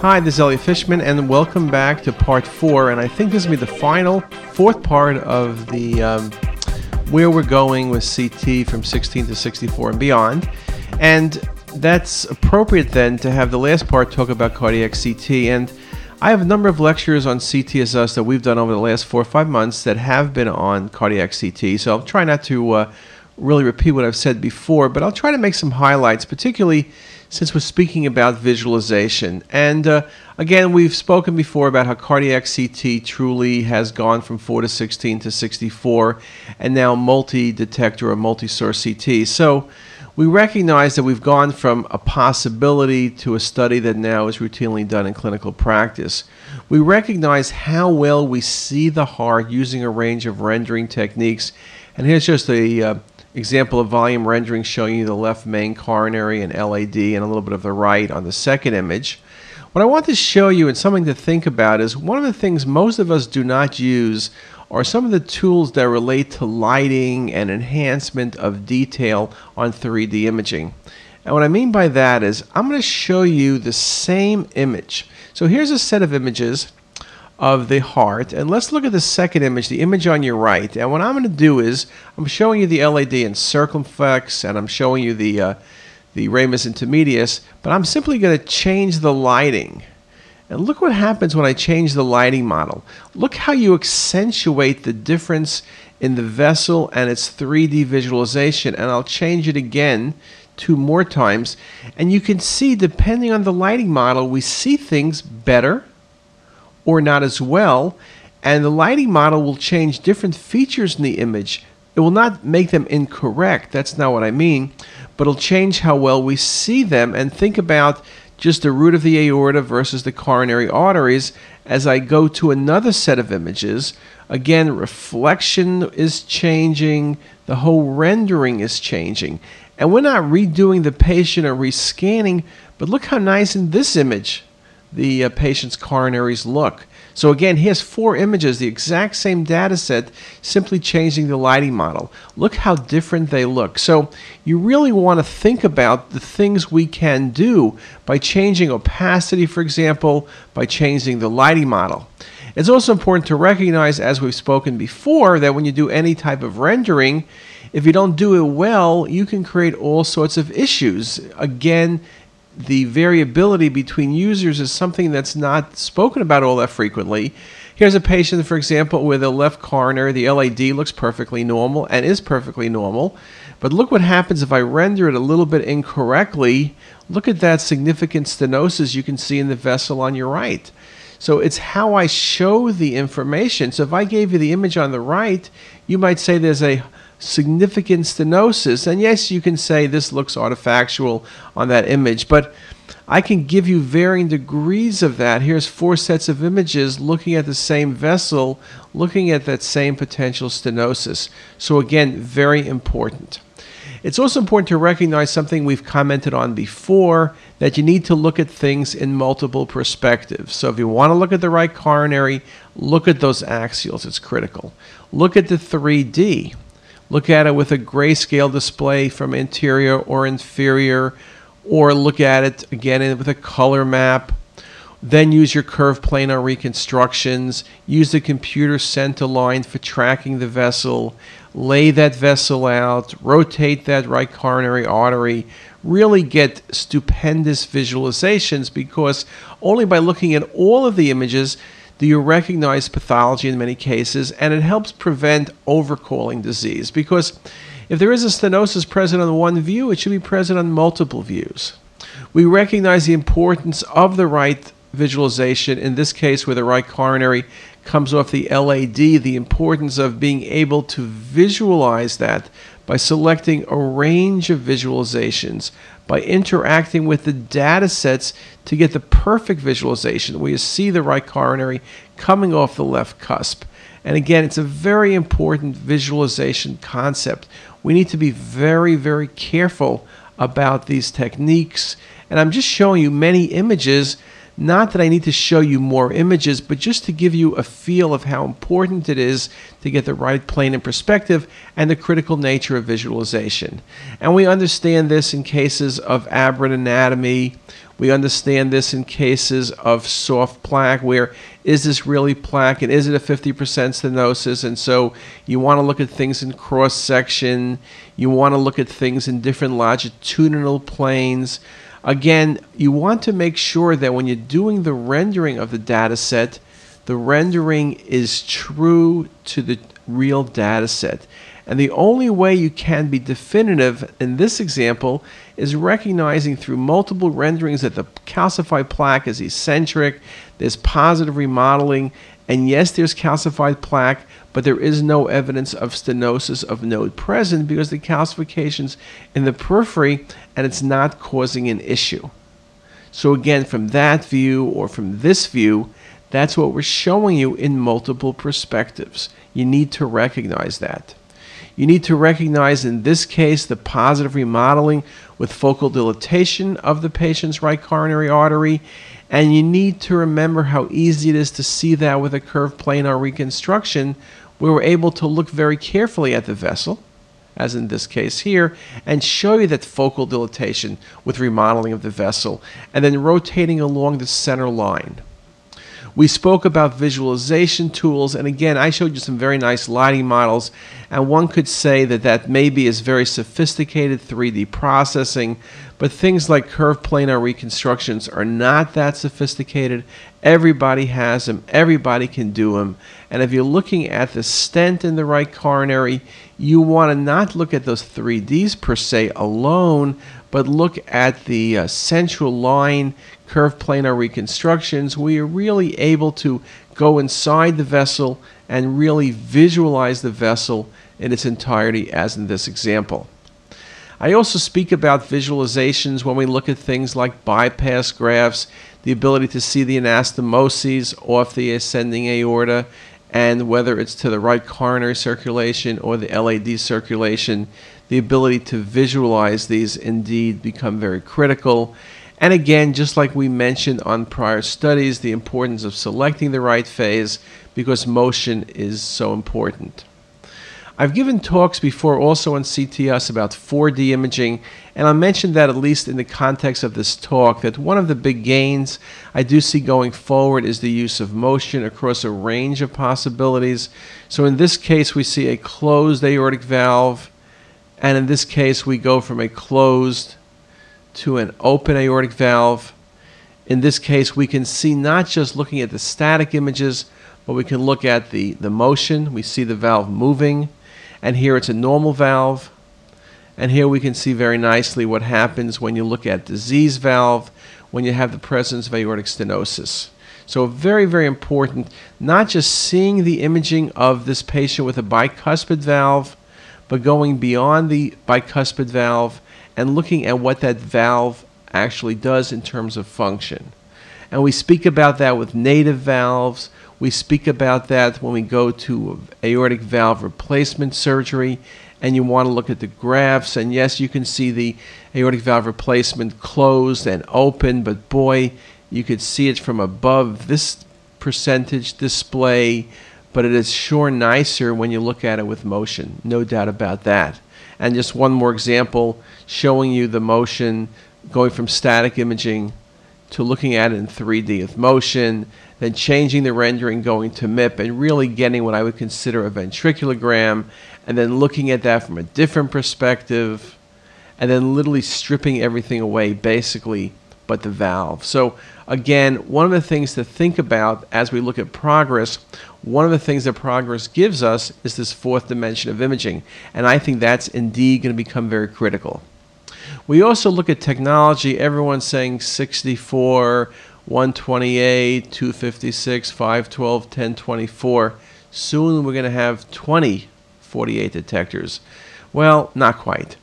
Hi, this is Elliot Fishman, and welcome back to part four. And I think this will be the final, fourth part of the um, where we're going with CT from 16 to 64 and beyond. And that's appropriate then to have the last part talk about cardiac CT. And I have a number of lectures on CTisus that we've done over the last four or five months that have been on cardiac CT. So I'll try not to uh, really repeat what I've said before, but I'll try to make some highlights, particularly since we're speaking about visualization. And uh, again, we've spoken before about how cardiac CT truly has gone from 4 to 16 to 64 and now multi detector or multi source CT. So we recognize that we've gone from a possibility to a study that now is routinely done in clinical practice. We recognize how well we see the heart using a range of rendering techniques. And here's just a uh, example of volume rendering showing you the left main coronary and LAD and a little bit of the right on the second image. What I want to show you and something to think about is one of the things most of us do not use are some of the tools that relate to lighting and enhancement of detail on 3D imaging. And what I mean by that is I'm going to show you the same image. So here's a set of images of the heart. And let's look at the second image, the image on your right. And what I'm going to do is I'm showing you the LAD in circumflex, and I'm showing you the uh, the ramus intermedius, but I'm simply going to change the lighting. And look what happens when I change the lighting model. Look how you accentuate the difference in the vessel and its 3D visualization. And I'll change it again two more times. And you can see, depending on the lighting model, we see things better or not as well. And the lighting model will change different features in the image. It will not make them incorrect. That's not what I mean. But it'll change how well we see them. And think about just the root of the aorta versus the coronary arteries as I go to another set of images. Again, reflection is changing, the whole rendering is changing. And we're not redoing the patient or rescanning, but look how nice in this image the uh, patient's coronaries look. So again, he has four images, the exact same data set, simply changing the lighting model. Look how different they look. So you really want to think about the things we can do by changing opacity, for example, by changing the lighting model. It's also important to recognize, as we've spoken before, that when you do any type of rendering, if you don't do it well, you can create all sorts of issues. Again, the variability between users is something that's not spoken about all that frequently. Here's a patient, for example, with a left coronary. The LAD looks perfectly normal and is perfectly normal. But look what happens if I render it a little bit incorrectly. Look at that significant stenosis you can see in the vessel on your right. So it's how I show the information. So if I gave you the image on the right, you might say there's a significant stenosis. And yes, you can say this looks artifactual on that image, but I can give you varying degrees of that. Here's four sets of images looking at the same vessel, looking at that same potential stenosis. So, again, very important. It's also important to recognize something we've commented on before that you need to look at things in multiple perspectives. So, if you want to look at the right coronary, look at those axials, it's critical. Look at the 3D. Look at it with a grayscale display from anterior or inferior, or look at it again with a color map. Then use your curve planar reconstructions. Use the computer center line for tracking the vessel. Lay that vessel out. Rotate that right coronary artery. Really get stupendous visualizations because only by looking at all of the images do you recognize pathology in many cases, and it helps prevent overcalling disease because if there is a stenosis present on one view, it should be present on multiple views. We recognize the importance of the right visualization, in this case, where the right coronary comes off the LAD, the importance of being able to visualize that by selecting a range of visualizations, by interacting with the data sets to get the perfect visualization where you see the right coronary coming off the left cusp. And again, it's a very important visualization concept. We need to be very, very careful about these techniques. And I'm just showing you many images Not that I need to show you more images, but just to give you a feel of how important it is to get the right plane and perspective and the critical nature of visualization. And we understand this in cases of aberrant anatomy. We understand this in cases of soft plaque, where is this really plaque and is it a 50% stenosis? And so you want to look at things in cross section, you want to look at things in different longitudinal planes. Again, you want to make sure that when you're doing the rendering of the data set, the rendering is true to the real data set. And the only way you can be definitive in this example is recognizing through multiple renderings that the calcified plaque is eccentric, there's positive remodeling, and yes, there's calcified plaque, but there is no evidence of stenosis of node present because the calcification's in the periphery and it's not causing an issue. So again, from that view or from this view, that's what we're showing you in multiple perspectives. You need to recognize that. You need to recognize in this case the positive remodeling with focal dilatation of the patient's right coronary artery. And you need to remember how easy it is to see that with a curved planar reconstruction. We were able to look very carefully at the vessel, as in this case here, and show you that focal dilatation with remodeling of the vessel, and then rotating along the center line. We spoke about visualization tools, and again, I showed you some very nice lighting models, and one could say that that maybe is very sophisticated 3D processing, but things like curved planar reconstructions are not that sophisticated. Everybody has them, everybody can do them, and if you're looking at the stent in the right coronary, you want to not look at those 3Ds per se alone, but look at the uh, central line curved planar reconstructions, we are really able to go inside the vessel and really visualize the vessel in its entirety, as in this example. I also speak about visualizations when we look at things like bypass grafts, the ability to see the anastomoses off the ascending aorta, and whether it's to the right coronary circulation or the LAD circulation, the ability to visualize these indeed become very critical. And again, just like we mentioned on prior studies, the importance of selecting the right phase because motion is so important. I've given talks before also on CTisus about 4D imaging, and I mentioned that at least in the context of this talk, that one of the big gains I do see going forward is the use of motion across a range of possibilities. So in this case, we see a closed aortic valve, and in this case, we go from a closed to an open aortic valve. In this case, we can see not just looking at the static images, but we can look at the, the motion. We see the valve moving, and here it's a normal valve. And here we can see very nicely what happens when you look at disease valve, when you have the presence of aortic stenosis. So very, very important, not just seeing the imaging of this patient with a bicuspid valve, but going beyond the bicuspid valve and looking at what that valve actually does in terms of function. And we speak about that with native valves. We speak about that when we go to aortic valve replacement surgery and you want to look at the graphs. And yes, you can see the aortic valve replacement closed and open, but boy, you could see it from above this percentage display, but it is sure nicer when you look at it with motion. No doubt about that. And just one more example showing you the motion going from static imaging to looking at it in 3D with motion, then changing the rendering, going to MIP, and really getting what I would consider a ventriculogram, and then looking at that from a different perspective, and then literally stripping everything away, basically, but the valve. So, again, one of the things to think about as we look at progress, one of the things that progress gives us is this fourth dimension of imaging. And I think that's indeed going to become very critical. We also look at technology. Everyone's saying 64, 128, 256, 512, 1024. Soon we're going to have 20 48 detectors. Well, not quite.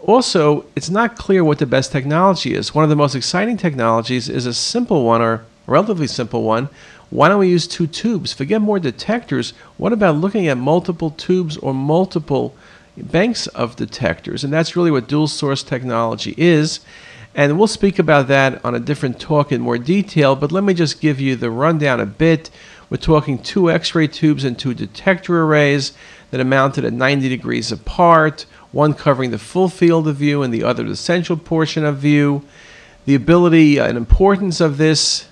Also, it's not clear what the best technology is. One of the most exciting technologies is a simple one, or relatively simple one, why don't we use two tubes? Forget more detectors. What about looking at multiple tubes or multiple banks of detectors? And that's really what dual source technology is. And we'll speak about that on a different talk in more detail, but let me just give you the rundown a bit. We're talking two X ray tubes and two detector arrays that are mounted at 90 degrees apart, one covering the full field of view and the other the central portion of view. The ability and importance of this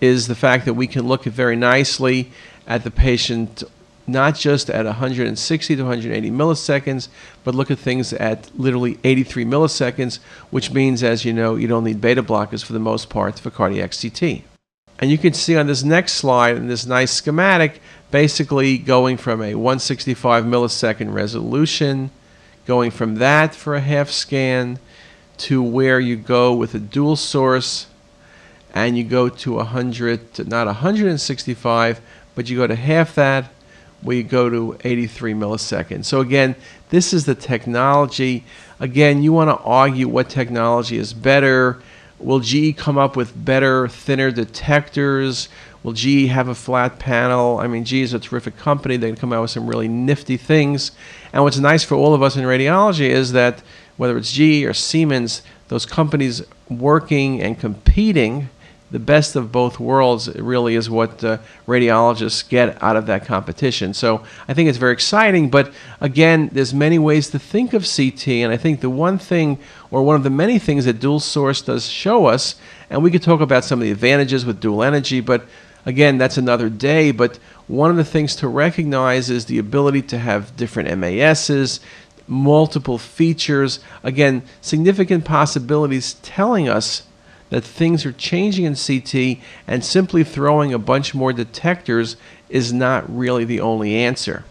is the fact that we can look very nicely at the patient not just at 160 to 180 milliseconds, but look at things at literally 83 milliseconds, which means, as you know, you don't need beta blockers for the most part for cardiac CT. And you can see on this next slide in this nice schematic, basically going from a 165 millisecond resolution, going from that for a half scan to where you go with a dual source and you go to 100, not 165, but you go to half that, you go to 83 milliseconds. So again, this is the technology. Again, you want to argue what technology is better. Will GE come up with better, thinner detectors? Will GE have a flat panel? I mean, GE is a terrific company. They can come out with some really nifty things. And what's nice for all of us in radiology is that whether it's GE or Siemens, those companies working and competing the best of both worlds really is what uh, radiologists get out of that competition. So I think it's very exciting. But again, there's many ways to think of CT, and I think the one thing, or one of the many things that dual source does show us, and we could talk about some of the advantages with dual energy, but again, that's another day. But one of the things to recognize is the ability to have different MASs, multiple features. Again, significant possibilities telling us that things are changing in CT, and simply throwing a bunch more detectors is not really the only answer.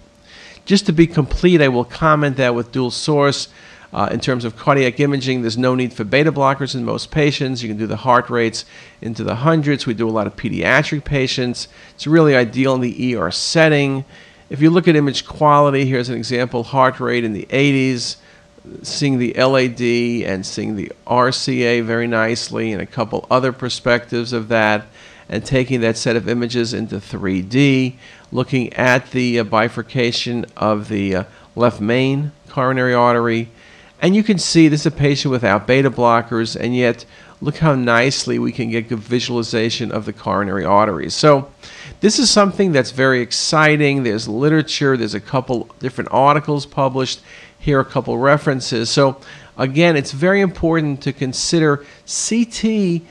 Just to be complete, I will comment that with dual source, uh, in terms of cardiac imaging, there's no need for beta blockers in most patients. You can do the heart rates into the hundreds. We do a lot of pediatric patients. It's really ideal in the ER setting. If you look at image quality, here's an example heart rate in the 80s seeing the LAD and seeing the RCA very nicely and a couple other perspectives of that and taking that set of images into 3D, looking at the uh, bifurcation of the uh, left main coronary artery. And you can see this is a patient without beta blockers, and yet look how nicely we can get good visualization of the coronary arteries. So this is something that's very exciting. There's literature, there's a couple different articles published here are a couple references. So again, it's very important to consider CT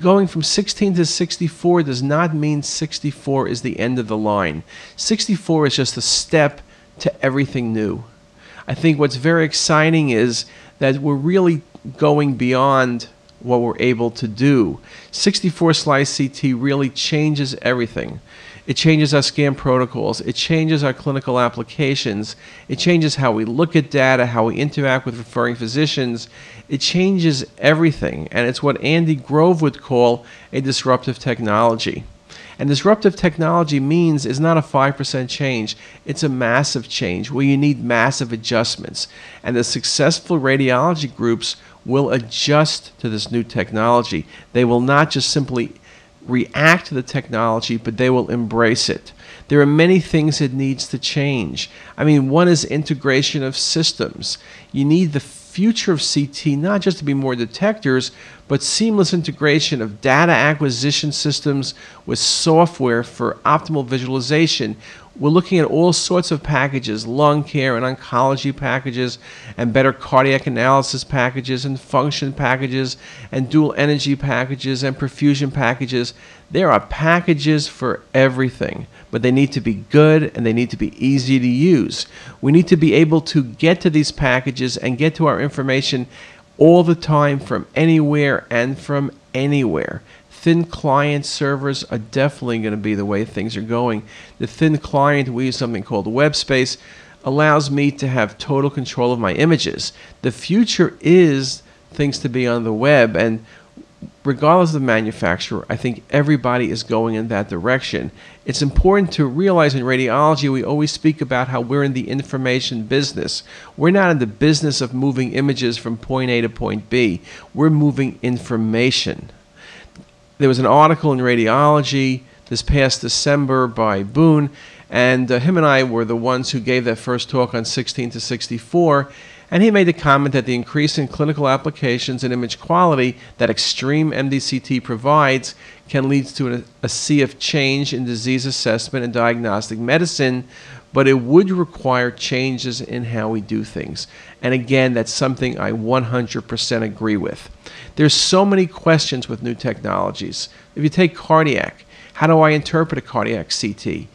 going from 16 to 64 does not mean 64 is the end of the line. 64 is just a step to everything new. I think what's very exciting is that we're really going beyond what we're able to do. 64 slice CT really changes everything. It changes our scan protocols. It changes our clinical applications. It changes how we look at data, how we interact with referring physicians. It changes everything. And it's what Andy Grove would call a disruptive technology. And disruptive technology means is not a 5% change, it's a massive change where you need massive adjustments. And the successful radiology groups will adjust to this new technology. They will not just simply react to the technology, but they will embrace it. There are many things that needs to change. I mean, one is integration of systems. You need the future of CT not just to be more detectors, but seamless integration of data acquisition systems with software for optimal visualization. We're looking at all sorts of packages, lung care and oncology packages, and better cardiac analysis packages, and function packages, and dual energy packages, and perfusion packages. There are packages for everything, but they need to be good and they need to be easy to use. We need to be able to get to these packages and get to our information all the time from anywhere and from anywhere. Thin client servers are definitely going to be the way things are going. The thin client, we use something called WebSpace, allows me to have total control of my images. The future is things to be on the web, and regardless of the manufacturer, I think everybody is going in that direction. It's important to realize in radiology, we always speak about how we're in the information business. We're not in the business of moving images from point A to point B, we're moving information. There was an article in Radiology this past December by Boone, and uh, him and I were the ones who gave that first talk on 16 to 64 And he made the comment that the increase in clinical applications and image quality that extreme MDCT provides can lead to a, a sea of change in disease assessment and diagnostic medicine, but it would require changes in how we do things. And again, that's something I 100% agree with. There's so many questions with new technologies. If you take cardiac, how do I interpret a cardiac CT?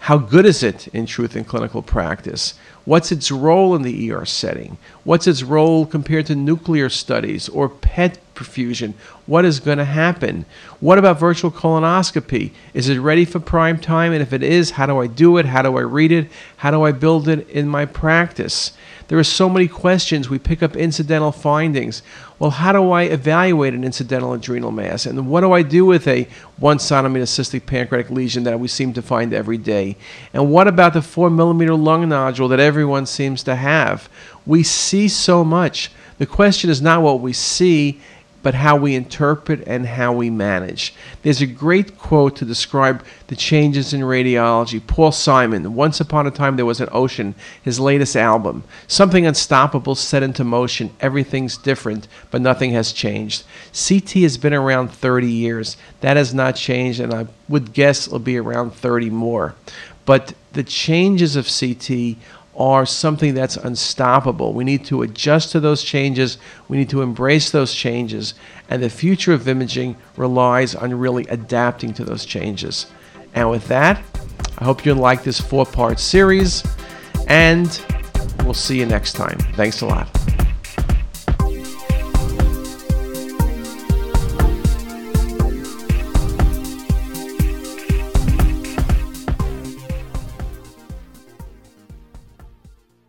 How good is it in truth in clinical practice? What's its role in the ER setting? What's its role compared to nuclear studies or PET perfusion? What is going to happen? What about virtual colonoscopy? Is it ready for prime time? And if it is, how do I do it? How do I read it? How do I build it in my practice? There are so many questions. We pick up incidental findings. Well, how do I evaluate an incidental adrenal mass? And what do I do with a one centimeter cystic pancreatic lesion that we seem to find every day? And what about the four millimeter lung nodule that everyone seems to have? We see so much. The question is not what we see, but how we interpret and how we manage. There's a great quote to describe the changes in radiology. Paul Simon, Once Upon a Time There Was an Ocean, his latest album. Something unstoppable set into motion. Everything's different, but nothing has changed. CT has been around 30 years. That has not changed, and I would guess it'll be around 30 more. But the changes of CT are something that's unstoppable. We need to adjust to those changes. We need to embrace those changes. And the future of imaging relies on really adapting to those changes. And with that, I hope you like this four part series. And we'll see you next time. Thanks a lot.